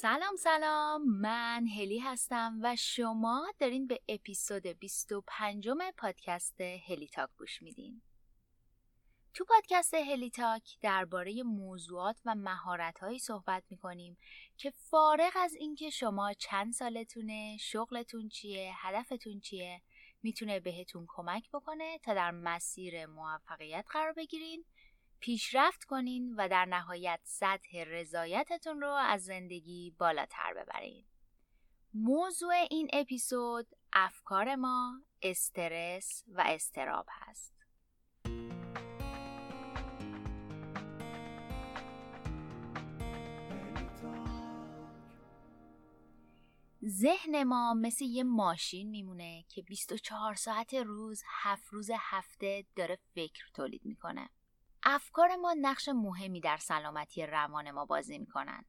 سلام سلام. من هلی هستم و شما دارین به اپیزود 25 پادکست هلی تاک گوش میدین. تو پادکست هلی تاک درباره موضوعات و مهارت‌هایی صحبت می‌کنیم که فارغ از اینکه شما چند سالتونه، شغلتون چیه، هدفتون چیه می‌تونه بهتون کمک بکنه تا در مسیر موفقیت قرار بگیرین پیشرفت کنین و در نهایت سطح رضایتتون رو از زندگی بالاتر ببرین. موضوع این اپیزود افکار ما، استرس و استراب هست. ذهن ما مثل یه ماشین میمونه که 24 ساعت روز، هفت روز هفته داره فکر تولید می‌کنه. افکار ما نقش مهمی در سلامتی روان ما بازی می‌کنن.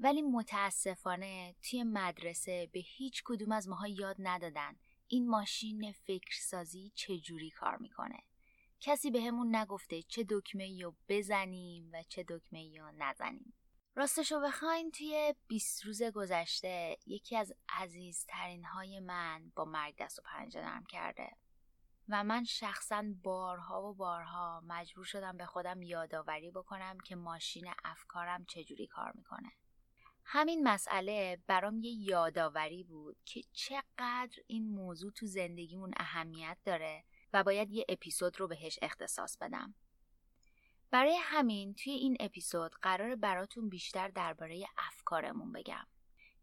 ولی متاسفانه توی مدرسه به هیچ کدوم از ماها یاد ندادن این ماشین فکرسازی چجوری کار می‌کنه. کسی به همون نگفته چه دکمه رو بزنیم و چه دکمه رو نزنیم. راستشو بخواین توی 20 روز گذشته یکی از عزیزترین های من با مرگ دست و پنجه نرم کرده. و من شخصا بارها و بارها مجبور شدم به خودم یادآوری بکنم که ماشین افکارم چجوری کار می‌کنه. همین مسئله برام یه یادآوری بود که چقدر این موضوع تو زندگیمون اهمیت داره و باید یه اپیزود رو بهش اختصاص بدم. برای همین توی این اپیزود قرار براتون بیشتر درباره افکارمون بگم.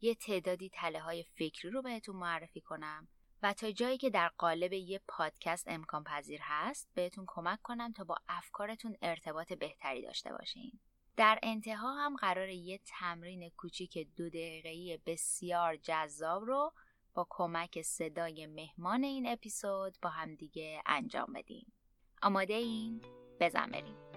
یه تعدادی تله های فکری رو بهتون معرفی کنم و تا جایی که در قالب یه پادکست امکان پذیر هست بهتون کمک کنم تا با افکارتون ارتباط بهتری داشته باشین. در انتها هم قرار یه تمرین کوچیک دو دقیقه‌ای بسیار جذاب رو با کمک صدای مهمان این اپیزود با همدیگه انجام بدیم. آماده این؟ بزن بریم.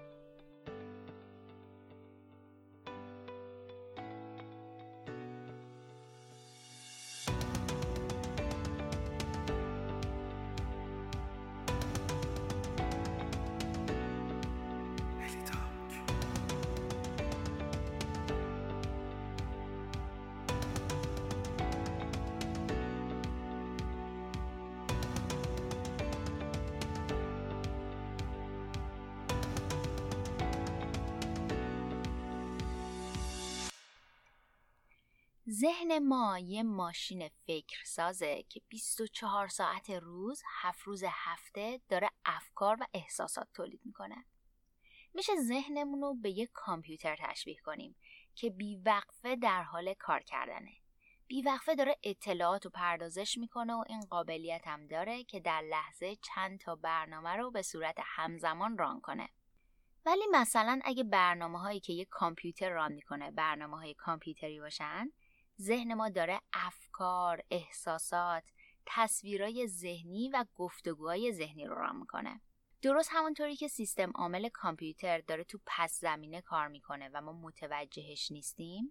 ذهن ما یه ماشین فکر سازه که 24 ساعت روز، هفت روز هفته داره افکار و احساسات تولید می‌کنه. میشه ذهنمون رو به یه کامپیوتر تشبیه کنیم که بیوقفه در حال کار کردنه. بیوقفه داره اطلاعات و پردازش می‌کنه و این قابلیت هم داره که در لحظه چند تا برنامه رو به صورت همزمان ران کنه. ولی مثلا اگه برنامه هایی که یه کامپیوتر ران می‌کنه برنامه های کامپیوتری باشن ذهن ما داره افکار، احساسات، تصویرای ذهنی و گفتگوهای ذهنی رو رام می‌کنه. درست همونطوری که سیستم عامل کامپیوتر داره تو پس زمینه کار می‌کنه و ما متوجهش نیستیم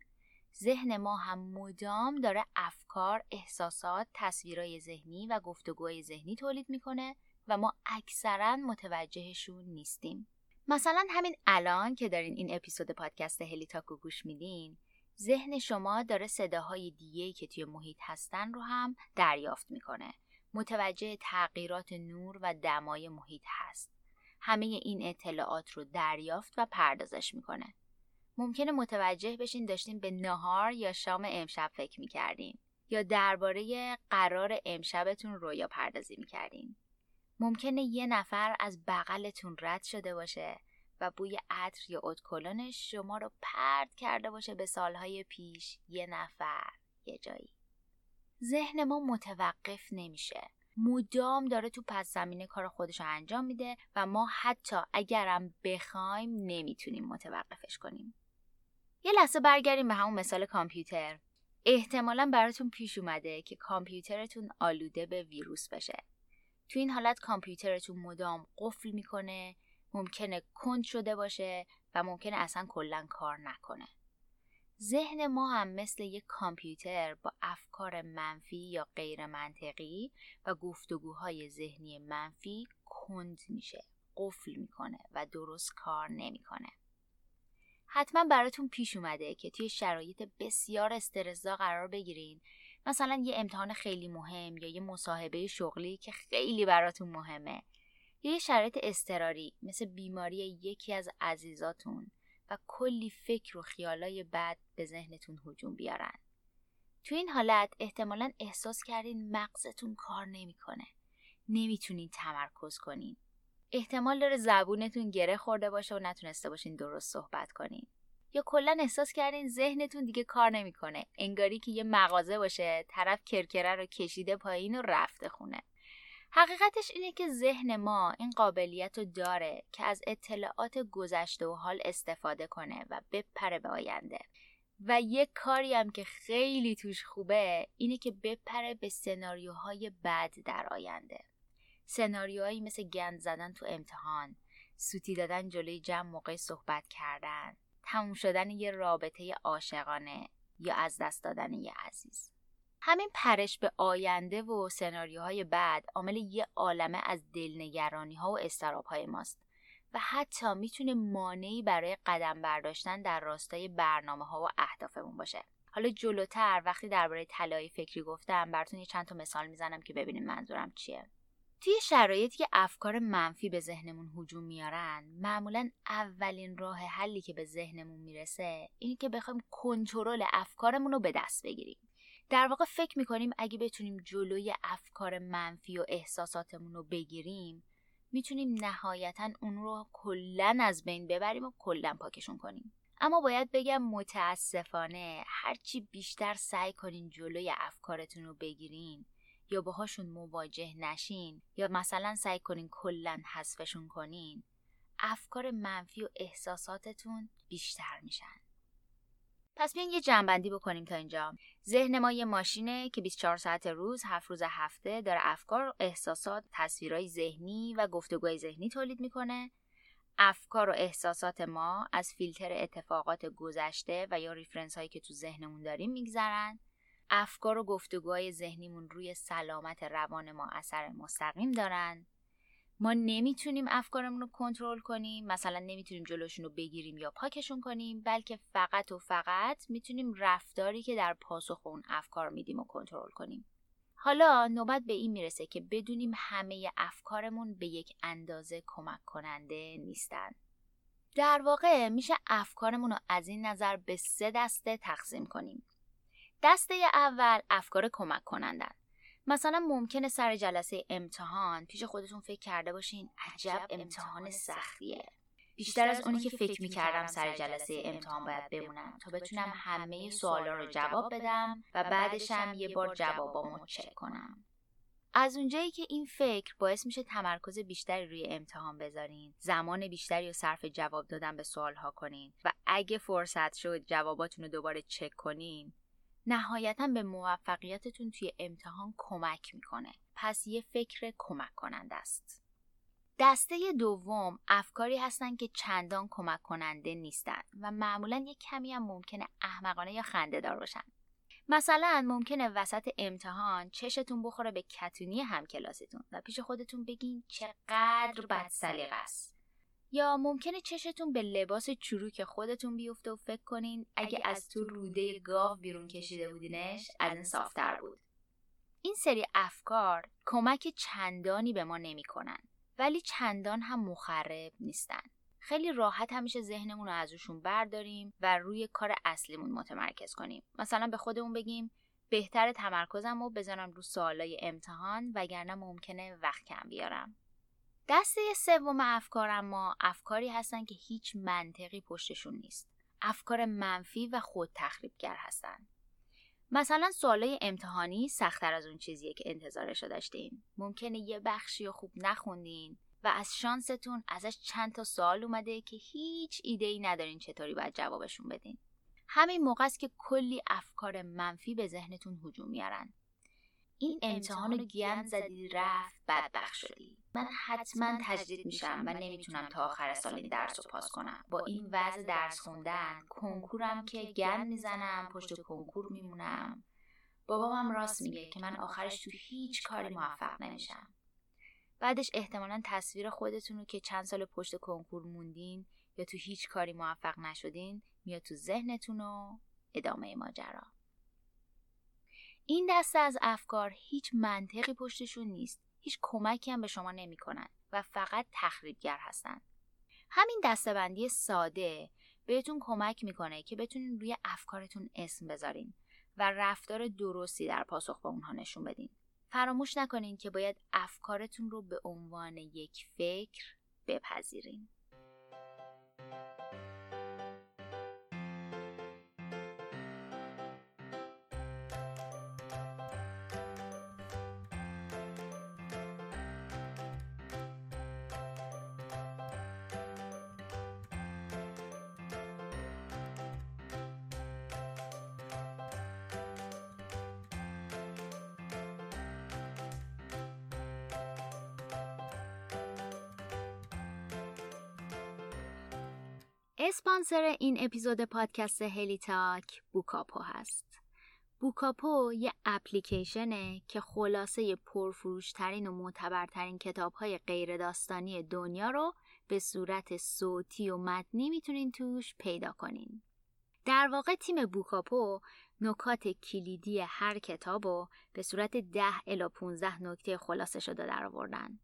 ذهن ما هم مدام داره افکار، احساسات، تصویرای ذهنی و گفتگوهای ذهنی تولید می‌کنه و ما اکثرا متوجهشون نیستیم. مثلا همین الان که دارین این اپیزود پادکست هلی تاکو گوش میدین ذهن شما داره صداهای دیگه که توی محیط هستن رو هم دریافت می‌کنه. متوجه تغییرات نور و دمای محیط هست. همه این اطلاعات رو دریافت و پردازش می‌کنه. ممکنه متوجه بشین داشتین به نهار یا شام امشب فکر می‌کردین یا درباره قرار امشبتون رویا پردازی می‌کردین. ممکنه یه نفر از بغلتون رد شده باشه و بوی عطر یا ادکلونش شما رو پرد کرده باشه به سالهای پیش. یه نفر یه جایی. ذهن ما متوقف نمیشه. مدام داره تو پس زمینه کار خودش رو انجام میده و ما حتی اگرم بخوایم نمی‌تونیم متوقفش کنیم. یه لحظه برگردیم به همون مثال کامپیوتر. احتمالا براتون پیش اومده که کامپیوترتون آلوده به ویروس بشه. تو این حالت کامپیوترتون مدام قفل می‌کنه ممکنه کند شده باشه و ممکنه اصلا کلا کار نکنه. ذهن ما هم مثل یک کامپیوتر با افکار منفی یا غیر منطقی و گفتگوهای ذهنی منفی کند میشه قفل می‌کنه و درست کار نمی‌کنه. حتما براتون پیش اومده که توی شرایط بسیار استرسزا قرار بگیرین. مثلا یه امتحان خیلی مهم یا یه مصاحبه شغلی که خیلی براتون مهمه. یا یه شرایط استراری مثل بیماری یکی از عزیزاتون و کلی فکر و خیالای بد به ذهنتون هجوم بیارن. تو این حالت احتمالا احساس کردین مغزتون کار نمی‌کنه. نمی‌تونین تمرکز کنین. احتمال داره زبونتون گره خورده باشه و نتونسته باشین درست صحبت کنین. یا کلا احساس کردین ذهنتون دیگه کار نمی‌کنه. انگاری که یه مغازه باشه طرف کرکره رو کشیده پایین و رفته خونه. حقیقتش اینه که ذهن ما این قابلیت رو داره که از اطلاعات گذشته و حال استفاده کنه و بپره به آینده. و یک کاری هم که خیلی توش خوبه اینه که بپره به سناریوهای بد در آینده. سناریوهایی مثل گند زدن تو امتحان سوتی دادن جلوی جمع موقع صحبت کردن تموم شدن یه رابطه عاشقانه یا از دست دادن یه عزیز. همین پرش به آینده و سناریوهای بعد عامل یه عالمه از دلنگرانی ها و استراب های ماست و حتی می‌تونه مانعی برای قدم برداشتن در راستای برنامه ها و اهدافمون باشه. حالا جلوتر وقتی درباره طلای فکری گفتم براتون یه چند تا مثال می‌زنم که ببینیم منظورم چیه. توی شرایطی که افکار منفی به ذهنمون هجوم میارن معمولا اولین راه حلی که به ذهنمون می‌رسه اینه که بخوایم کنترل افکارمون رو به دست بگیریم. در واقع فکر می‌کنیم اگه بتونیم جلوی افکار منفی و احساساتمون رو بگیریم می‌تونیم نهایتا اون رو کلا از بین ببریم و کلا پاکشون کنیم. اما باید بگم متاسفانه هرچی بیشتر سعی کنین جلوی افکارتون رو بگیرین یا باهاشون مواجه نشین یا مثلا سعی کنین کلا حذفشون کنین افکار منفی و احساساتتون بیشتر میشن. پس بیاین یه جنبندی بکنیم تا اینجا. ذهن ما یه ماشینه که 24 ساعت روز هفت روز هفته داره افکار احساسات تصویرهای ذهنی و گفتگوهای ذهنی تولید می‌کنه. افکار و احساسات ما از فیلتر اتفاقات گذشته و یا ریفرنس هایی که تو ذهنمون داریم میگذرن. افکار و گفتگوهای ذهنیمون روی سلامت روان ما اثر مستقیم دارن. ما نمی‌تونیم افکارمون رو کنترل کنیم مثلا نمی‌تونیم جلوشون رو بگیریم یا پاکشون کنیم بلکه فقط و فقط می‌تونیم رفتاری که در پاسخ اون افکار میدیم و کنترل کنیم. حالا نوبت به این می‌رسه که بدونیم همه افکارمون به یک اندازه کمک کننده نیستن. در واقع میشه افکارمون رو از این نظر به سه دسته تقسیم کنیم. دسته اول افکار کمک کنندن. مثلا ممکنه سر جلسه امتحان پیش خودتون فکر کرده باشین عجب امتحان سختیه. بیشتر از اونی که فکر می‌کردم سر جلسه امتحان باید بمونم تا بتونم همه سوالا رو جواب بدم و بعدش هم یه بار جوابامو چک کنم. از اونجایی که این فکر باعث میشه تمرکز بیشتری روی امتحان بذارین زمان بیشتری رو صرف جواب دادن به سوالها کنین و اگه فرصت شد جواباتون رو دوباره چک کنین نهایتا به موفقیتتون توی امتحان کمک می‌کنه. پس یه فکر کمک کننده است. دسته دوم افکاری هستن که چندان کمک کننده نیستن و معمولا یه کمی هم ممکنه احمقانه یا خنده دار باشن. مثلا ممکنه وسط امتحان چشتون بخوره به کتونی همکلاستون و پیش خودتون بگین چقدر بد است. یا ممکنه چشتون به لباس چروک خودتون بیفته و فکر کنین اگه از تو روده گاو بیرون کشیده بودینش از این صافتر بود. این سری افکار کمک چندانی به ما نمی‌کنن ولی چندان هم مخرب نیستن. خیلی راحت همیشه ذهنمون رو ازشون برداریم و روی کار اصلیمون متمرکز کنیم. مثلا به خودمون بگیم بهتر تمرکزم رو بذارم رو سوالای امتحان وگرنه ممکنه وقت کم بیارم. دسته سوم افکار اما افکاری هستن که هیچ منطقی پشتشون نیست. افکار منفی و خود تخریبگر هستن مثلا سوالای امتحانی سختتر از اون چیزیه که انتظارش رو داشتین. ممکنه یه بخشی رو خوب نخوندین و از شانستون ازش چند تا سوال اومده که هیچ ایده ای ندارین چطوری باید جوابشون بدین. همین موقع است که کلی افکار منفی به ذهنتون هجوم میارن. این امتحان رو گند زدی رفت بدبخ شدی. من حتما تجدید میشم و نمی‌تونم تا آخر سال این درس رو پاس کنم. با این وضع درس خوندن کنکورم که گند می‌زنم پشت کنکور میمونم. بابام راست میگه که من آخرش تو هیچ کاری موفق نمیشم. بعدش احتمالا تصویر خودتون رو که چند سال پشت کنکور موندین یا تو هیچ کاری موفق نشدین میاد تو ذهنتون و ادامه ماجرا. این دسته از افکار هیچ منطقی پشتشون نیست. هیچ کمکی هم به شما نمی‌کنن و فقط تخریبگر هستن. همین دستبندی ساده بهتون کمک می‌کنه که بتونین روی افکارتون اسم بذارین و رفتار درستی در پاسخ به اونها نشون بدین. فراموش نکنین که باید افکارتون رو به عنوان یک فکر بپذیرین. اسپانسر این اپیزود پادکست هلی تاک بوکاپو هست. بوکاپو یه اپلیکیشنه که خلاصه پرفروشترین و معتبرترین کتابهای غیر داستانی دنیا رو به صورت صوتی و متنی می‌تونین توش پیدا کنین. در واقع تیم بوکاپو نکات کلیدی هر کتاب رو به صورت 10 الی 15 نکته خلاصه شده در آوردن.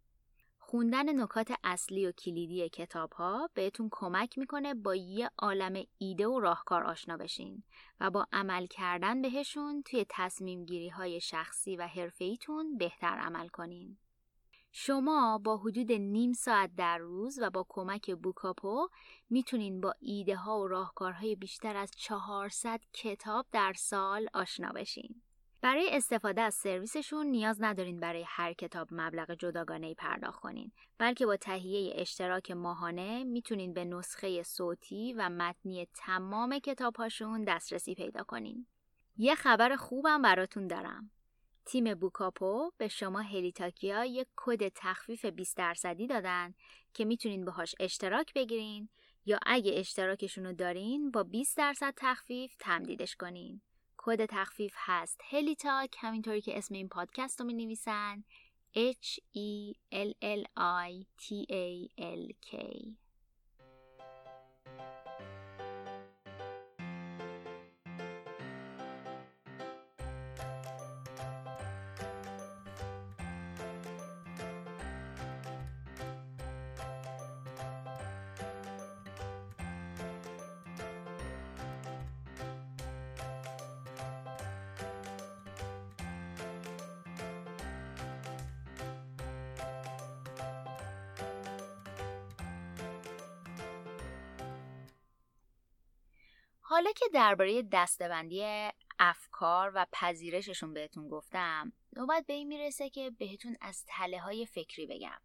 خوندن نکات اصلی و کلیدی کتاب ها بهتون کمک می‌کنه با یه عالم ایده و راهکار آشنا بشین و با عمل کردن بهشون توی تصمیم گیری های شخصی و حرفیتون بهتر عمل کنین. شما با حدود نیم ساعت در روز و با کمک بوکاپو می‌تونین با ایده ها و راهکارهای بیشتر از 400 کتاب در سال آشنا بشین. برای استفاده از سرویسشون نیاز ندارین برای هر کتاب مبلغ جداگانه ای پرداخت کنین بلکه با تهیه اشتراک ماهانه می‌تونین به نسخه صوتی و متنی تمام کتابهاشون دسترسی پیدا کنین. یه خبر خوبم براتون دارم. تیم بوکاپو به شما هلی تاکیا یک کد تخفیف 20 درصدی دادن که می‌تونین باهاش اشتراک بگیرین یا اگه اشتراکشون رو دارین با 20 درصد تخفیف تمدیدش کنین. کد تخفیف هست. هلی تاک همینطوری که اسم این پادکست رو می نویسن H E L L I T A L K. درباره دستبندی افکار و پذیرششون بهتون گفتم نوبت به این می‌رسه که بهتون از تله های فکری بگم.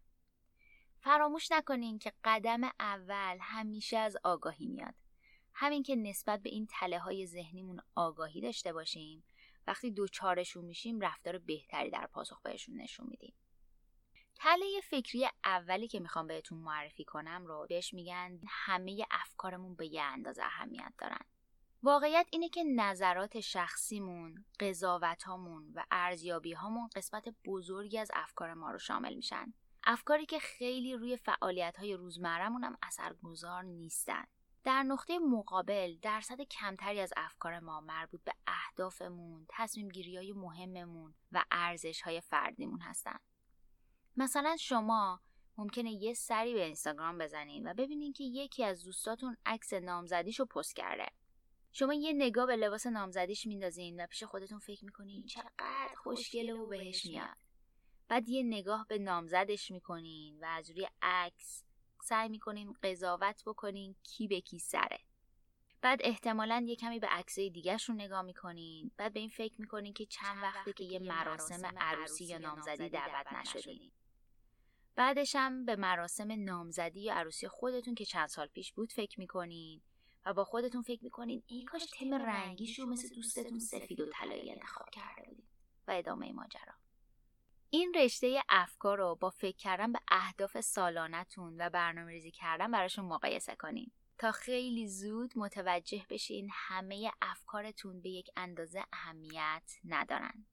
فراموش نکنین که قدم اول همیشه از آگاهی میاد. همین که نسبت به این تله های ذهنیمون آگاهی داشته باشیم وقتی دوچارشون میشیم رفتار بهتری در پاسخ بهشون نشون میدیم. تله فکری اولی که می‌خوام بهتون معرفی کنم رو بهش میگن همه افکارمون به یه اندازه اهمیت دارن. واقعیت اینه که نظرات شخصیمون، قضاوتامون و ارزیابی هامون قسمت بزرگی از افکار ما رو شامل میشن. افکاری که خیلی روی فعالیت های روزمرمون هم اثرگذار نیستن. در نقطه مقابل درصد کمتری از افکار ما مربوط به اهدافمون، تصمیم گیری های مهممون و ارزش های فردیمون هستن. مثلا شما ممکنه یه سری به اینستاگرام بزنین و ببینین که یکی از دوستاتون عکس نامزدیشو پست کرده. شما یه نگاه به لباس نامزدیش میندازین و پیش خودتون فکر می‌کنین چقدر خوشگله و بهش میاد. بعد یه نگاه به نامزدش می‌کنین و از روی عکس سعی می‌کنین قضاوت بکنین کی به کی سره. بعد احتمالا یه کمی به عکسای دیگهشون نگاه می‌کنین. بعد به این فکر می‌کنین که چند وقته که یه مراسم عروسی یا نامزدی دعوت نشدین. بعدش هم به مراسم نامزدی یا عروسی خودتون که چند سال پیش بود فکر می‌کنین. و با خودتون فکر می‌کنین ای کاش تم رنگیش رو مثل دوستتون سفید و طلایی انتخاب کرده بودین و ادامه ماجرا. این رشته افکار رو با فکر کردن به اهداف سالانتون و برنامه ریزی کردن براشون مقایسه کنین. تا خیلی زود متوجه بشین همه افکارتون به یک اندازه اهمیت ندارن.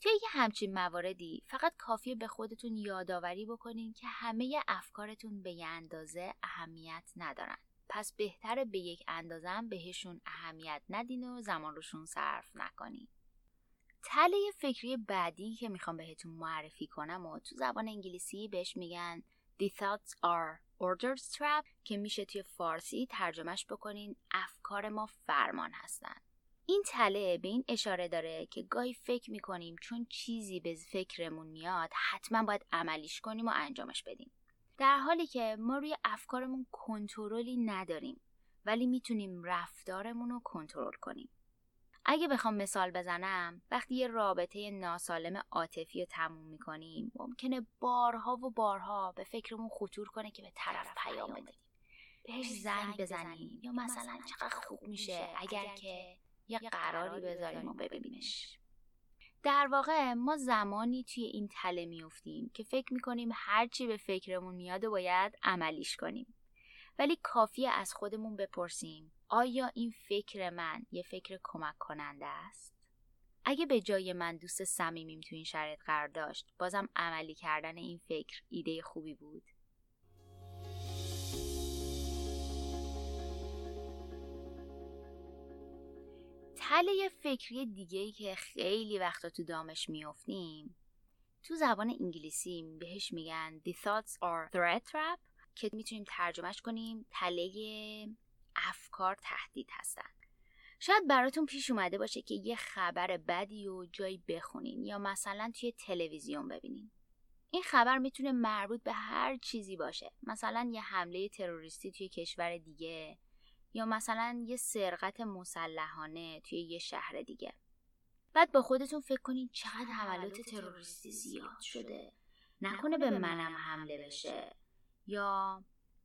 توی یه همچین مواردی فقط کافیه به خودتون یادآوری بکنین که همه افکارتون به یه اندازه اهمیت ندارن. پس بهتره به یک اندازم بهشون اهمیت ندین و زمان روشون صرف نکنین تله فکری بعدی که می‌خوام بهتون معرفی کنم و تو زبان انگلیسی بهش میگن The thoughts are orders trap که میشه توی فارسی ترجمهش بکنین افکار ما فرمان هستن این تله به این اشاره داره که گاهی فکر می‌کنیم چون چیزی به فکرمون میاد حتما باید عملیش کنیم و انجامش بدیم. در حالی که ما روی افکارمون کنترلی نداریم ولی می‌تونیم رفتارمون رو کنترل کنیم. اگه بخوام مثال بزنم وقتی یه رابطه ناسالم عاطفی رو تموم می‌کنیم ممکنه بارها و بارها به فکرمون خطور کنه که به طرف پیام بدیم. بهش زنگ بزنیم. یا مثلا چقدر خوب میشه. اگر که یه قراری بذاریم و ببینیمش. در واقع ما زمانی توی این تله میفتیم که فکر می‌کنیم هرچی به فکرمون میاد و باید عملیش کنیم ولی کافیه از خودمون بپرسیم آیا این فکر من یه فکر کمک کننده است؟ اگه به جای من دوست صمیمیم تو این شرایط قرار داشت بازم عملی کردن این فکر ایده خوبی بود تله فکری دیگه ای که خیلی وقتا تو دامش میافتیم تو زبان انگلیسی بهش میگن The thoughts are threat trap که می‌تونیم ترجمهش کنیم تله افکار تهدید هستن. شاید براتون پیش اومده باشه که یه خبر بدی و جایی بخونین یا مثلا توی تلویزیون ببینین. این خبر می‌تونه مربوط به هر چیزی باشه. مثلا یه حمله تروریستی توی کشور دیگه یا مثلا یه سرقت مسلحانه توی یه شهر دیگه. بعد با خودتون فکر کنین چقدر حملات تروریستی زیاد شده. نکنه به منم حمله بشه. یا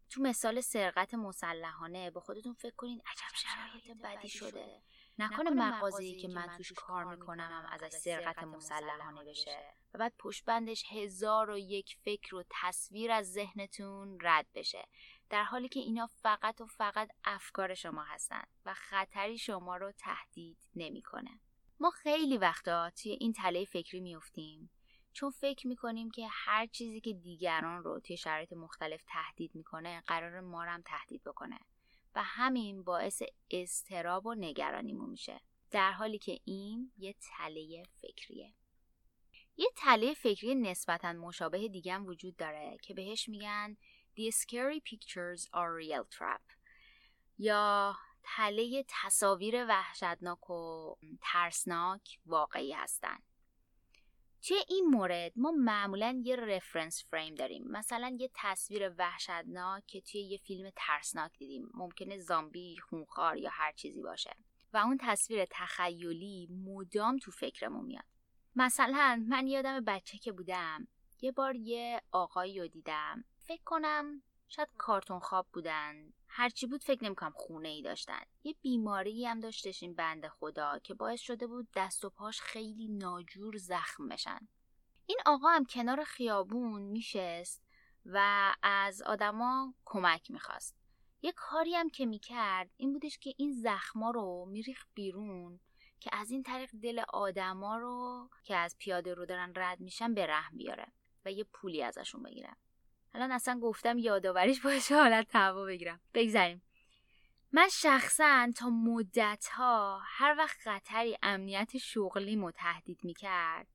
تو مثال سرقت مسلحانه با خودتون فکر کنین عجب شرایط بدی شده. نکنه مغازه‌ای که من توش کار می‌کنم هم ازش سرقت مسلحانه بشه. و بعد پشت بندش هزار و یک فکر و تصویر از ذهنتون رد بشه. در حالی که اینا فقط و فقط افکار شما هستن و خطری شما رو تهدید نمی‌کنه. ما خیلی وقتا توی این تله فکری میفتیم چون فکر می‌کنیم که هر چیزی که دیگران رو توی شرایط مختلف تهدید می‌کنه قرار ما رو هم تهدید بکنه و همین باعث استراب و نگرانیمون میشه در حالی که این یه تله فکریه یه تله فکری نسبتا مشابه دیگه هم وجود داره که بهش میگن The scary pictures are real trap. یا تله تصاویر وحشتناک و ترسناک واقعی هستند توی این مورد ما معمولا یه رفرنس فریم داریم. مثلا یه تصویر وحشتناک که توی یه فیلم ترسناک دیدیم. ممکنه زامبی خونخوار یا هر چیزی باشه. و اون تصویر تخیلی مدام تو فکرمون میاد. مثلا من یادم بچه که بودم. یه بار یه آقایی رو دیدم. فکر کنم شاید کارتون خواب بودن. هرچی بود فکر نمی‌کنم خونه ای داشتن. یه بیماری هم داشتش این بنده خدا که باعث شده بود دست و پاش خیلی ناجور زخم بشن. این آقا هم کنار خیابون میشست و از آدما کمک می‌خواست. یه کاری هم که می‌کرد این بودش که این زخما رو میریخ بیرون که از این طریق دل آدما رو که از پیاده رو دارن رد میشن به رحم بیاره و یه پولی ازشون بگیره الان اصلا گفتم یادآوریش باشه حالت تهوع بگیرم. بگذریم. من شخصا تا مدت ها هر وقت خطری امنیت شغلی مو تهدید می‌کرد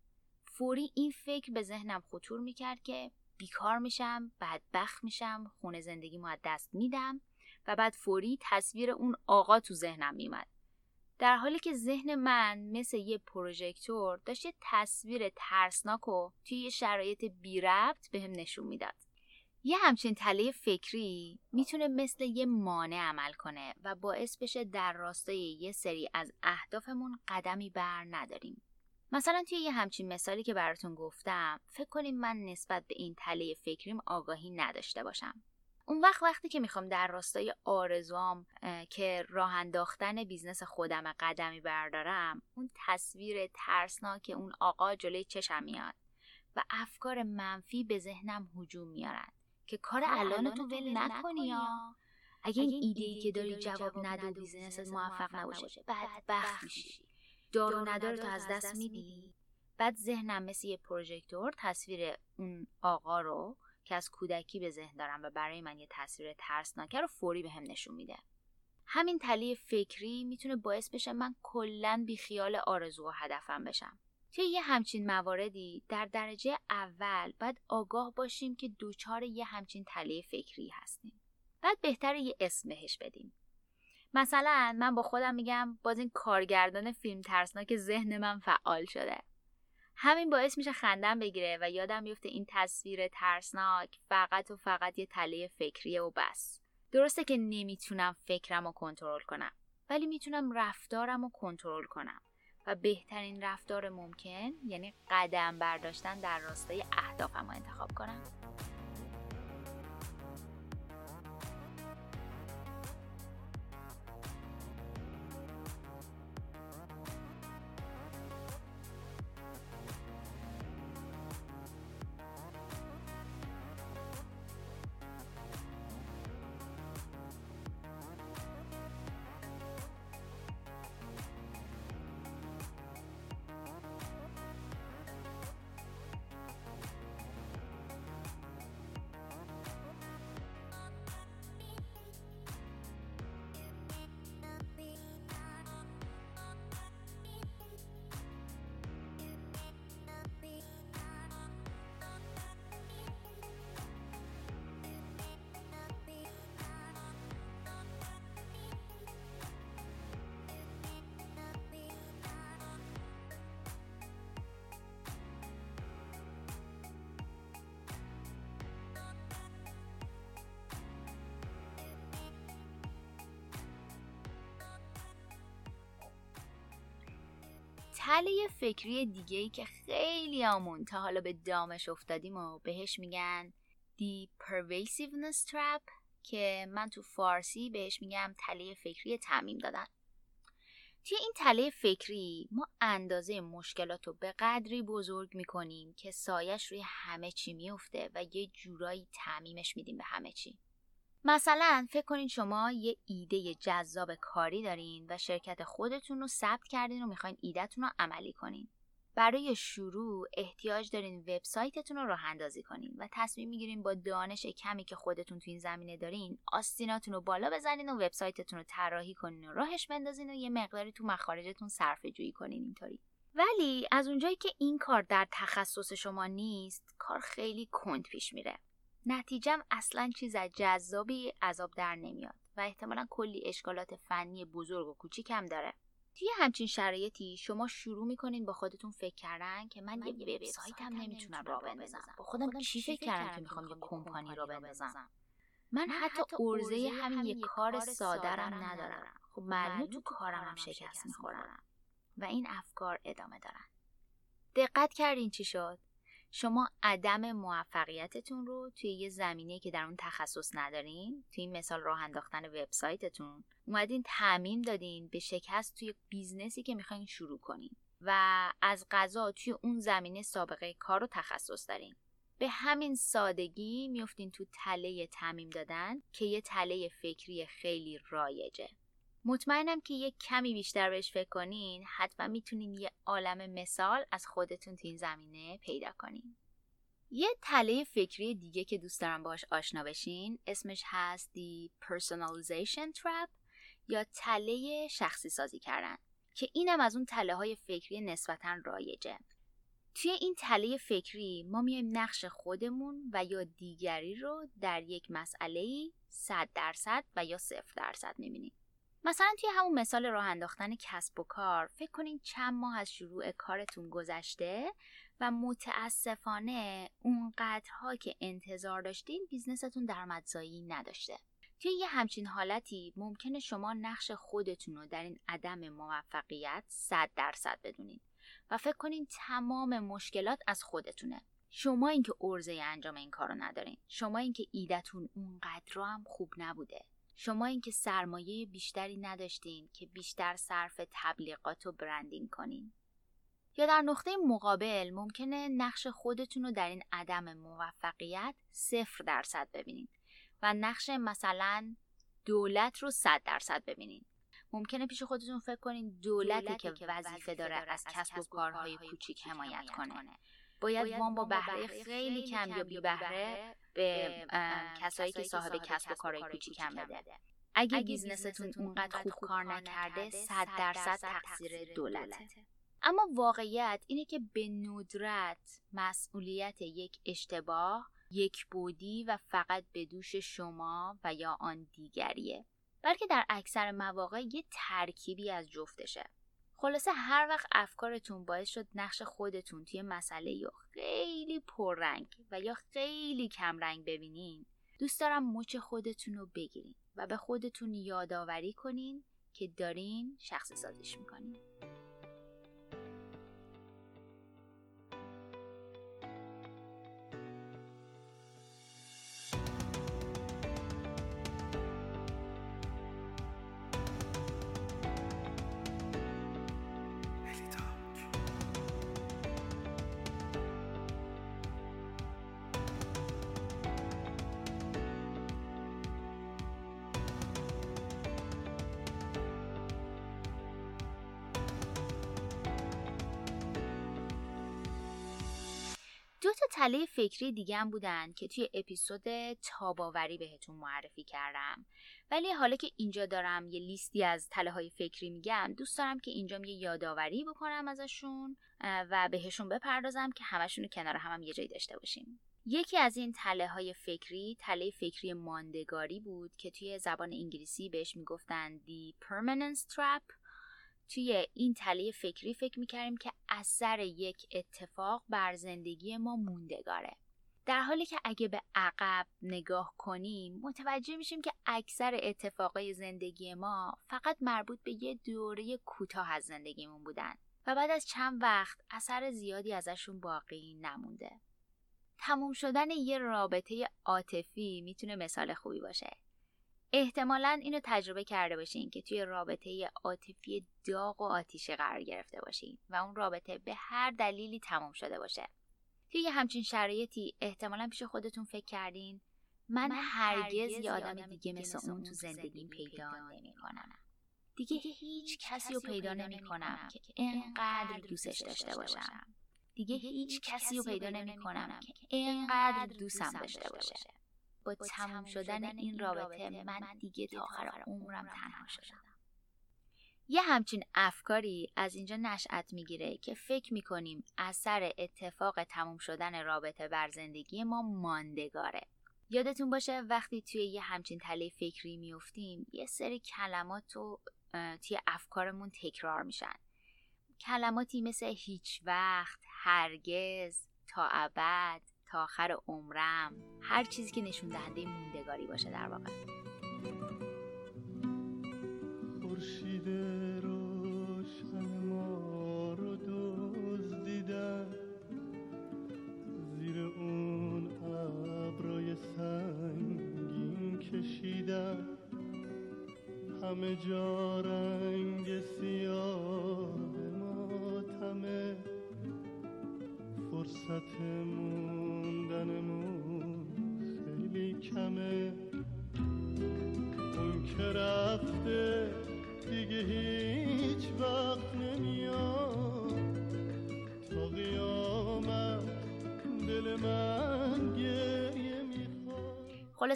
فوری این فکر به ذهنم خطور می‌کرد که بیکار میشم بدبخت میشم خونه زندگی از دست میدم و بعد فوری تصویر اون آقا تو ذهنم میمد در حالی که ذهن من مثل یه پروژکتور داشت یه تصویر ترسناک و توی یه شرایط بی ربط بهم نشون می‌داد. یه همچین تله فکری می‌تونه مثل یه مانع عمل کنه و باعث بشه در راستای یه سری از اهدافمون قدمی بر نداریم. مثلا توی یه همچین مثالی که براتون گفتم فکر کنیم من نسبت به این تله فکریم آگاهی نداشته باشم. اون وقت وقتی که می‌خوام در راستای آرزوام که راه انداختن business خودم قدمی بردارم اون تصویر ترسناک اون آقا جلوی چشم میاد و افکار منفی به ذهنم هجوم میارن که کار الانتو ول نکنی یا؟ اگه این ایده ای که داری جواب نده و business ت موفق نباشه بدبخت میشی. دار و ندارتو از دست میدی. بعد ذهنم مثل یه پروژکتور تصویر اون آقا رو که از کودکی به ذهن دارم و برای من یه تصویر ترسناکه رو فوری بهم نشون میده. همین تله فکری می‌تونه باعث بشه من کلا بیخیال آرزو و هدفم بشم. توی یه همچین مواردی در درجه اول باید آگاه باشیم که دوچار یه همچین تله فکری هستیم. بعد بهتره یه اسم بهش بدیم. مثلا من با خودم میگم باز این کارگردان فیلم ترسناک ذهن من فعال شده. همین باعث میشه خندم بگیره و یادم بیفته این تصویر ترسناک فقط و فقط یه تله فکریه و بس. درسته که نمی‌تونم فکرم رو کنترل کنم ولی می‌تونم رفتارم رو کنترل کنم. و بهترین رفتار ممکن یعنی قدم برداشتن در راستای اهدافم رو انتخاب کنم. تله فکری دیگه ای که خیلی آمون تا حالا به دامش افتادیم و بهش میگن The Pervasiveness Trap که من تو فارسی بهش میگم تله فکری تعمیم دادن. توی این تله فکری ما اندازه مشکلات رو به قدری بزرگ می‌کنیم که سایش روی همه چی میفته و یه جورایی تعمیمش میدیم به همه چی. مثلا فکر کنین شما یه ایده جذاب کاری دارین و شرکت خودتون رو ثبت کردین و می‌خواین ایدهتون رو عملی کنین. برای شروع احتیاج دارین وبسایتتون رو راه اندازی کنین و تصمیم می‌گیرین با دانش کمی که خودتون تو این زمینه دارین آستیناتون رو بالا بزنین و وبسایتتون رو طراحی کنین و راهش بندازین و یه مقداری تو مخارجتون صرفه جویی کنین اینطوری ولی از اونجایی که این کار در تخصص شما نیست کار خیلی کند پیش میره نتیجم اصلا چیز جذابی عذاب در نمیاد و احتمالا کلی اشکالات فنی بزرگ و کوچیکم داره. توی همچین شرایطی شما شروع می‌کنین با خودتون فکر کردن که من, یه وبسایتم نمی‌تونم راه بندازم. با خودم چی فکر کردم که می‌خوام یه کمپانی راه بندازم؟ من حتی عرضه همین یه کار ساده رم ندارم. خب معلومه تو کارم هم شکست می‌خورم. و این افکار ادامه دارن. دقت کردین چی شد؟ شما عدم موفقیتتون رو توی یه زمینه که در اون تخصص ندارین توی این مثال راه انداختن وبسایتتون اومدین تعمیم دادین به شکست توی business ی که می‌خواین شروع کنین و از غذا توی اون زمینه سابقه کار و تخصص دارین. به همین سادگی میفتین تو تله تعمیم دادن که یه تله فکری خیلی رایجه. مطمئنم که یه کمی بیشتر بهش فکر کنین حتما می‌تونین یه عالم مثال از خودتون تو این زمینه پیدا کنین. یه تله فکری دیگه که دوست دارم باش آشنا بشین اسمش هست دی Personalization Trap یا تله شخصی سازی کردن که اینم از اون تله های فکری نسبتا رایجه. توی این تله فکری ما میایم نقش خودمون و یا دیگری رو در یک مسئله 100 درصد و یا 0 درصد می‌بینیم. مثلا توی همون مثال راه انداختن کسب و کار فکر کنین چند ماه از شروع کارتون گذشته و متاسفانه اونقدرها که انتظار داشتین بیزنستون درآمدزایی نداشته. توی یه همچین حالتی ممکنه شما نقش خودتون رو در این عدم موفقیت صد درصد بدونین و فکر کنین تمام مشکلات از خودتونه. شما اینکه ارزه انجام این کارو ندارین شما اینکه ایدتون اونقدر هم خوب نبوده. شما اینکه سرمایه بیشتری نداشتین که بیشتر صرف تبلیغات و برندینگ کنین. یا در نقطه مقابل ممکنه نقش خودتون رو در این عدم موفقیت صفر درصد ببینین و نقش مثلا دولت رو صد درصد ببینین. ممکنه پیش خودتون فکر کنین دولتی که وظیفه داره از کسب و کارهای کوچیک حمایت کنه. باید وام با بهره خیلی کم یا بی بهره به کسایی که صاحب کسب و کارهای کوچیکم بده اگه بیزنستون اونقدر خوب کار نکرده صد درصد تقصیر دولته. اما واقعیت اینه که به ندرت مسئولیت یک اشتباه یک بودی و فقط به دوش شما و یا آن دیگریه. بلکه در اکثر مواقع یه ترکیبی از جفتشه. خلاصه هر وقت افکارتون باعث شد نقش خودتون توی مسئله یا خیلی پررنگ و یا خیلی کمرنگ ببینین دوست دارم مچ خودتون رو بگیرین و به خودتون یادآوری کنین که دارین شخص سازیش می‌کنین. تله فکری دیگه هم بودن که توی اپیزود تاباوری بهتون معرفی کردم. ولی حالا که اینجا دارم یه لیستی از تله های فکری میگم دوست دارم که اینجا یه یادآوری بکنم ازشون و بهشون بپردازم که همشون رو کنار هم, هم یه جایی داشته باشیم. یکی از این تله های فکری تله فکری ماندگاری بود که توی زبان انگلیسی بهش می‌گفتن The Permanence Trap. توی این تله فکری فکر می‌کردیم که اثر یک اتفاق بر زندگی ما موندگاره در حالی که اگه به عقب نگاه کنیم متوجه میشیم که اکثر اتفاقای زندگی ما فقط مربوط به یه دوره کوتاه از زندگیمون بودن و بعد از چند وقت اثر زیادی ازشون باقی نمونده. تموم شدن یه رابطه عاطفی می‌تونه مثال خوبی باشه. احتمالا اینو تجربه کرده باشین که توی رابطه عاطفی داغ و آتیشه قرار گرفته باشین و اون رابطه به هر دلیلی تمام شده باشه توی یه همچین شرایطی احتمالا پیش خودتون فکر کردین من, هرگز یه آدم دیگه مثل اون تو زندگیم پیدا نمی کنم. دیگه هیچ کسی رو پیدا نمی کنم که انقدر دوستش داشته باشم. دیگه هیچ کسی رو پیدا نمی کنم که انقدر دوستم داشته باشه. با تموم شدن این رابطه من دیگه تا آخر عمرم تنها شدم. یه همچین افکاری از اینجا نشأت می‌گیره که فکر می‌کنیم اثر اتفاق تموم شدن رابطه بر زندگی ما ماندگاره. یادتون باشه وقتی توی یه همچین تله فکری میفتیم یه سری کلمات رو توی افکارمون تکرار میشن. کلماتی مثل هیچ وقت هرگز تا ابد تا آخر عمرم. هر چیزی که نشون دهنده موندگاری باشه در واقع. خورشید روشن ما رو دزدیدن زیر اون ابرای سنگین کشیدن همه جا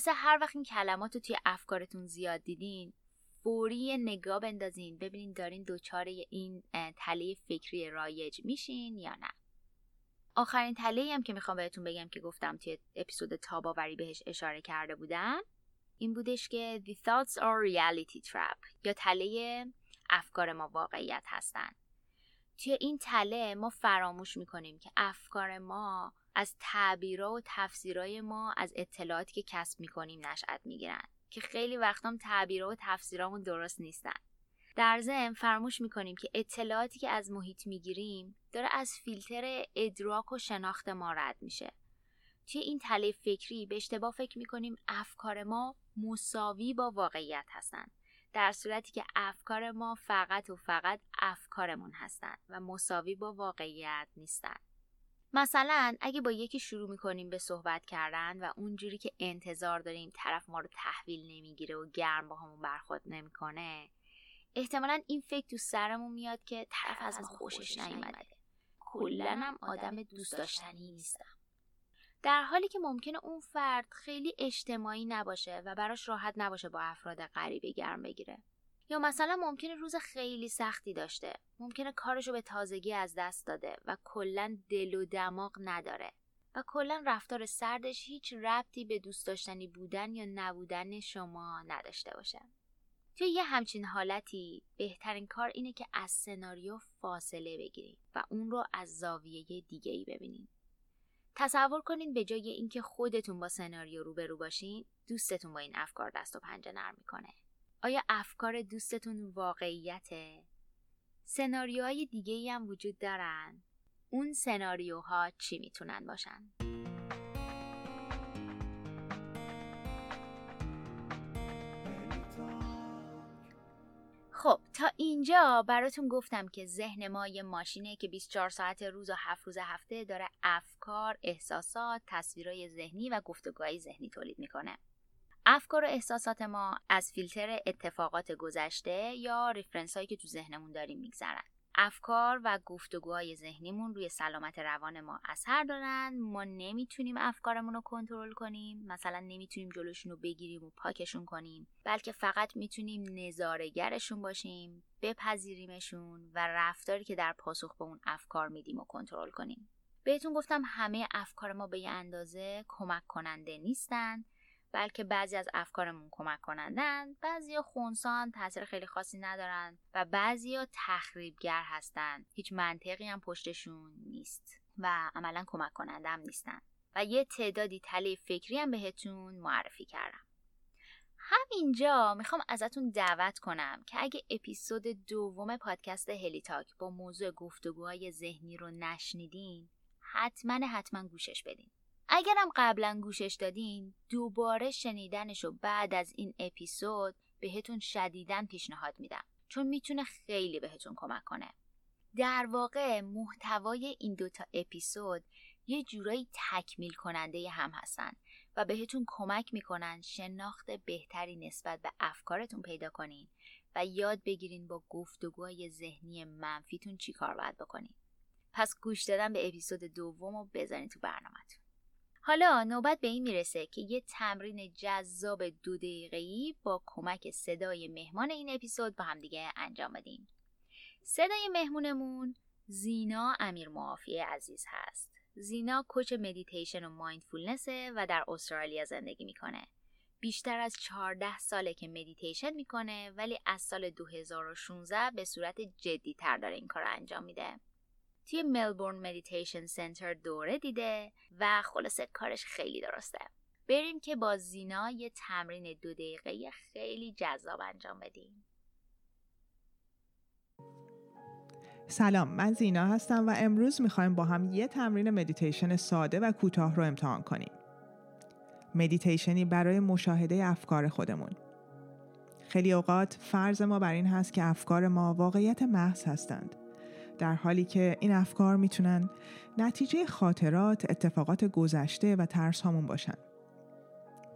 خلاصه هر وقت این کلمات رو توی افکارتون زیاد دیدین فوری نگاه بندازین ببینین دارین دوچار این تله فکری رایج میشین یا نه. آخرین تله هم که می‌خوام بهتون بگم که گفتم توی اپیزود تاباوری بهش اشاره کرده بودم این بودش که The thoughts are reality trap یا تله افکار ما واقعیت هستن. توی این تله ما فراموش می‌کنیم که افکار ما از تعبیرها و تفسیرهای ما از اطلاعاتی که کسب می‌کنیم نشأت می‌گیرن که خیلی وقتام تعبیرها و تفسیرامون درست نیستن. در ضمن فراموش می‌کنیم که اطلاعاتی که از محیط می‌گیریم داره از فیلتر ادراک و شناخت ما رد میشه. توی این تله فکری به اشتباه فکر می‌کنیم افکار ما مساوی با واقعیت هستند در صورتی که افکار ما فقط و فقط افکارمون هستند و مساوی با واقعیت نیستند مثلا اگه با یکی شروع می‌کنیم به صحبت کردن و اونجوری که انتظار داریم طرف ما رو تحویل نمی‌گیره و گرم با همون برخورد نمی‌کنه احتمالا این فکر تو سرمون میاد که طرف از ما خوشش نیومده. کلا هم آدم دوست داشتنی نیستم. در حالی که ممکنه اون فرد خیلی اجتماعی نباشه و براش راحت نباشه با افراد غریبه گرم بگیره. یا مثلا ممکنه روز خیلی سختی داشته. ممکنه کارشو به تازگی از دست داده و کلا دل و دماغ نداره. و کلا رفتار سردش هیچ ربطی به دوست داشتنی بودن یا نبودن شما نداشته باشه. توی یه همچین حالتی بهترین کار اینه که از سناریو فاصله بگیرید و اون رو از زاویه دیگه ای ببینید. تصور کنین به جای اینکه خودتون با سناریو روبرو باشین دوستتون با این افکار دست و پنجه نرم می‌کنه. آیا افکار دوستتون واقعیته؟ سناریوهای دیگه ای هم وجود دارن. اون سناریوها چی می‌تونن باشن؟ خب تا اینجا براتون گفتم که ذهن ما یه ماشینه که 24 ساعت روز و 7 روز هفته داره افکار، احساسات، تصویرهای ذهنی و گفتگوهای ذهنی تولید می‌کنه. افکار و احساسات ما از فیلتر اتفاقات گذشته یا ریفرنس هایی که تو ذهنمون داریم میگذرن. افکار و گفتگوهای ذهنیمون روی سلامت روان ما اثر دارن. ما نمی‌تونیم افکارمون رو کنترل کنیم. مثلا نمی‌تونیم جلوشون رو بگیریم و پاکشون کنیم. بلکه فقط می‌تونیم نظارهگرشون باشیم بپذیریمشون و رفتاری که در پاسخ به اون افکار میدیم و کنترل کنیم. بهتون گفتم همه افکار ما به یه اندازه کمک کننده نیستن. بلکه بعضی از افکارمون کمک کنندن بعضی خونسان تاثیر خیلی خاصی ندارن و بعضی تخریبگر هستن. هیچ منطقی هم پشتشون نیست و عملا کمک کننده هم نیستن. و یه تعدادی تله فکری هم بهتون معرفی کردم. همینجا می‌خوام ازتون دعوت کنم که اگه اپیزود دوم پادکست هلیتاک با موضوع گفتگوهای ذهنی رو نشنیدین حتما حتما گوشش بدین. اگرم قبلا گوشش دادین دوباره شنیدنش رو بعد از این اپیزود بهتون شدیدن پیشنهاد میدم چون می‌تونه خیلی بهتون کمک کنه. در واقع محتوای این دوتا اپیزود یه جورایی تکمیل کننده هم هستن و بهتون کمک می‌کنن شناخت بهتری نسبت به افکارتون پیدا کنین و یاد بگیرین با گفتگوهای ذهنی منفیتون چی کار باید بکنین. پس گوش دادن به اپیزود دوم رو بزنین تو برنامه‌تون. حالا نوبت به این می‌رسه که یه تمرین جذاب دو دقیقه‌ای با کمک صدای مهمان این اپیزود با همدیگه انجام بدیم. صدای مهمونمون زینا امیر معافی عزیز هست. زینا coach meditation و mindfulness ه و در استرالیا زندگی می‌کنه. بیشتر از 14 ساله که مدیتیشن می‌کنه ولی از سال 2016 به صورت جدی تر داره این کار انجام میده. توی Melbourne Meditation Centre دوره دیده و خلاصه کارش خیلی درسته. بریم که با زینا یه تمرین دو دقیقه خیلی جذاب انجام بدیم. سلام من زینا هستم و امروز می‌خوایم با هم یه تمرین مدیتیشن ساده و کوتاه رو امتحان کنیم. مدیتیشنی برای مشاهده افکار خودمون. خیلی اوقات فرض ما بر این هست که افکار ما واقعیت محض هستند. در حالی که این افکار می‌تونن نتیجه خاطرات، اتفاقات گذشته و ترس هامون باشن.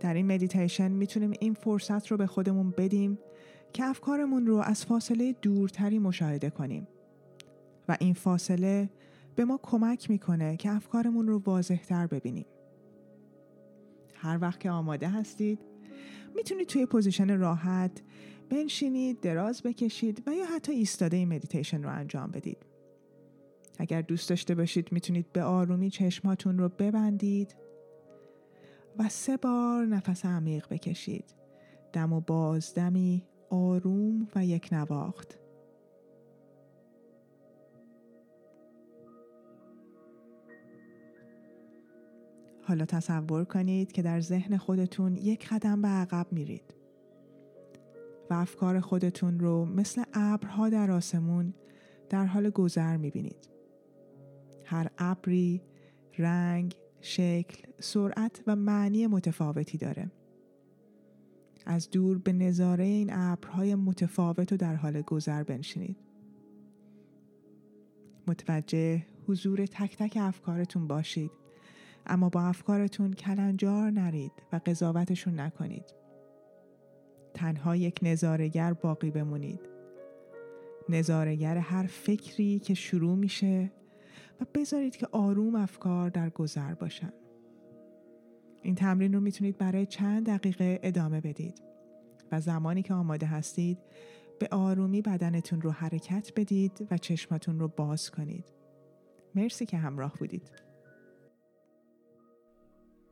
در این مدیتیشن می‌تونیم این فرصت رو به خودمون بدیم که افکارمون رو از فاصله دورتری مشاهده کنیم و این فاصله به ما کمک می‌کنه که افکارمون رو واضحتر ببینیم. هر وقت که آماده هستید می‌تونید توی position راحت بنشینید، دراز بکشید و یا حتی ایستاده این مدیتیشن رو انجام بدید. اگر دوست داشته باشید می‌تونید به آرومی چشماتون رو ببندید و سه بار نفس عمیق بکشید دم و بازدمی آروم و یک نواخت حالا تصور کنید که در ذهن خودتون یک قدم به عقب میرید و افکار خودتون رو مثل ابرها در آسمون در حال گذر می‌بینید. هر ابری رنگ، شکل، سرعت و معنی متفاوتی داره. از دور به نظاره این ابرهای متفاوت و در حال گذر بنشینید. متوجه حضور تک تک افکارتون باشید اما با افکارتون کلنجار نرید و قضاوتشون نکنید. تنها یک نظارگر باقی بمونید. نظارگر هر فکری که شروع میشه و بذارید که آروم افکار در گذر باشن این تمرین رو می‌تونید برای چند دقیقه ادامه بدید و زمانی که آماده هستید به آرومی بدنتون رو حرکت بدید و چشماتون رو باز کنید. مرسی که همراه بودید.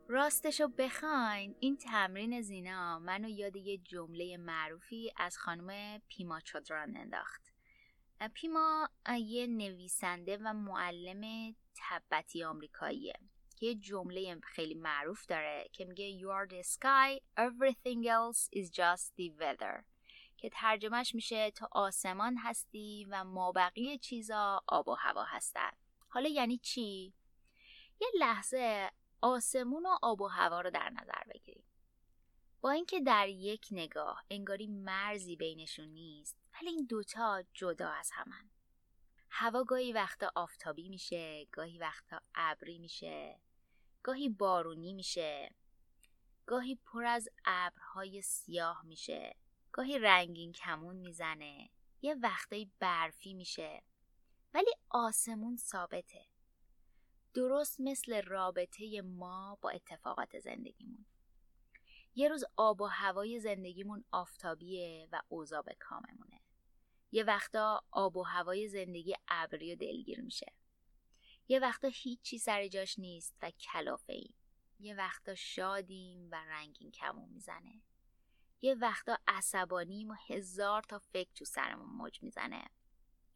راستشو بخواین این تمرین زینا منو یاد یه جمله معروفی از خانم پیما چودران انداخت. پیما یه نویسنده و معلم تبتی آمریکاییه که یه جمله خیلی معروف داره که میگه You are the sky, everything else is just the weather که ترجمهش میشه تو آسمان هستی و مابقی چیزا آب و هوا هستن حالا یعنی چی؟ یه لحظه آسمون و آب و هوا رو در نظر بگیریم با اینکه در یک نگاه انگاری مرزی بینشون نیست ولی این دوتا جدا از همن. هوا گاهی وقتا آفتابی میشه گاهی وقتا ابری میشه گاهی بارونی میشه گاهی پر از ابرهای سیاه میشه گاهی رنگین کمون می‌زنه یه وقتایی برفی میشه. ولی آسمون ثابته. درست مثل رابطه ما با اتفاقات زندگیمون. یه روز آب و هوای زندگیمون آفتابیه و اوضاع به کاممونه. یه وقتا آب و هوای زندگی ابری و دلگیر میشه. یه وقتا هیچی سر جاش نیست و کلافه ایم یه وقتا شادیم و رنگین کمون می‌زنه. یه وقتا عصبانیم و هزار تا فکر تو سرمون موج می‌زنه.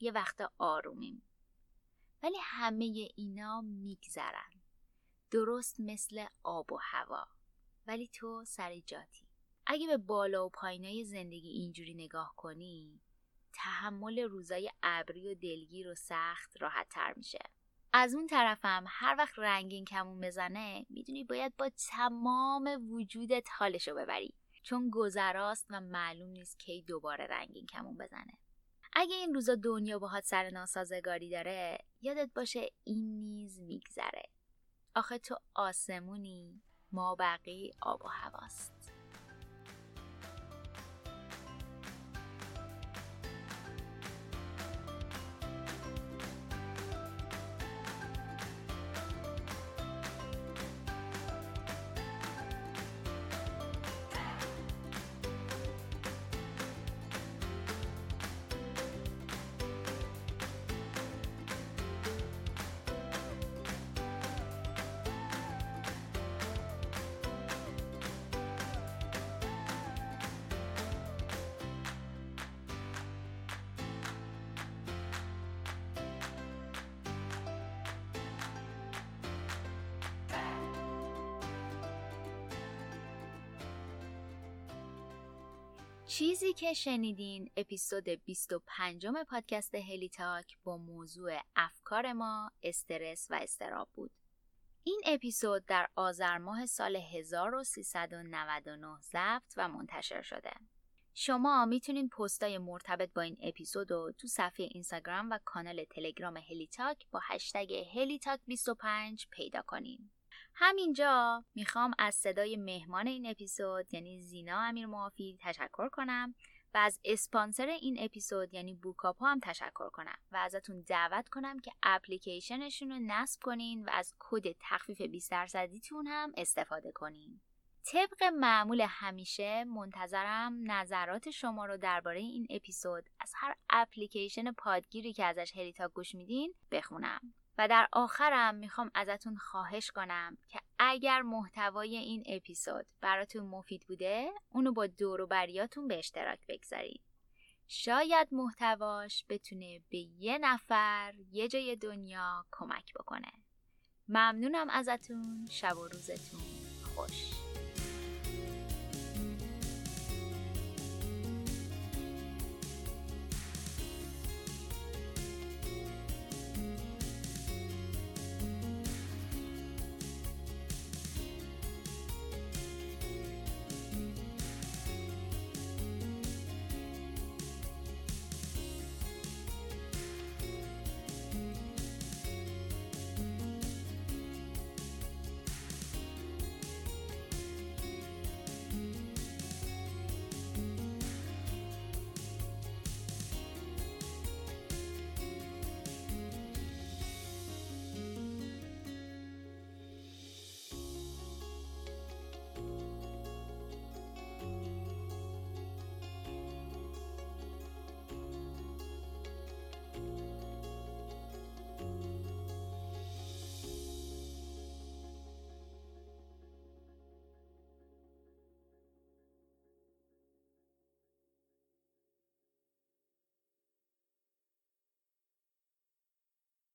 یه وقتا آرومیم. ولی همه اینا میگذرن. درست مثل آب و هوا. ولی تو سر جاتی. اگه به بالا و پایینای زندگی اینجوری نگاه کنی تحمل روزای ابری و دلگیر و سخت راحت تر میشه. از اون طرفم هر وقت رنگین کمون بزنه می‌دونی باید با تمام وجودت حالشو ببری. چون گذراست و معلوم نیست کی دوباره رنگین کمون بزنه. اگه این روزا دنیا باهات سر ناسازگاری داره یادت باشه این نیز میگذره. آخه تو آسمونی ما بقی آب و هواست. چیزی که شنیدین اپیزود 25 پادکست هلی تاک با موضوع افکار ما استرس و استراب بود. این اپیزود در آذر ماه سال 1399 ضبط و منتشر شده. شما می‌تونین پستای مرتبط با این اپیزود رو تو صفحه اینستاگرام و کانال تلگرام هلی تاک با هشتگ هلی تاک 25 پیدا کنین. همینجا می‌خوام از صدای مهمان این اپیزود یعنی زینا امیر موافی تشکر کنم و از اسپانسر این اپیزود یعنی بوکاپو هم تشکر کنم و ازتون دعوت کنم که اپلیکیشنشون رو نصب کنین و از کد تخفیف 20 درصدیتون هم استفاده کنین. طبق معمول همیشه منتظرم نظرات شما رو درباره این اپیزود از هر اپلیکیشن پادگیری که ازش هریتا گوش میدین بخونم. و در آخرم می‌خوام ازتون خواهش کنم که اگر محتوای این اپیزود براتون مفید بوده اونو با دور و بریاتون به اشتراک بگذارید. شاید محتواش بتونه به یه نفر یه جای دنیا کمک بکنه. ممنونم ازتون. شب و روزتون خوش.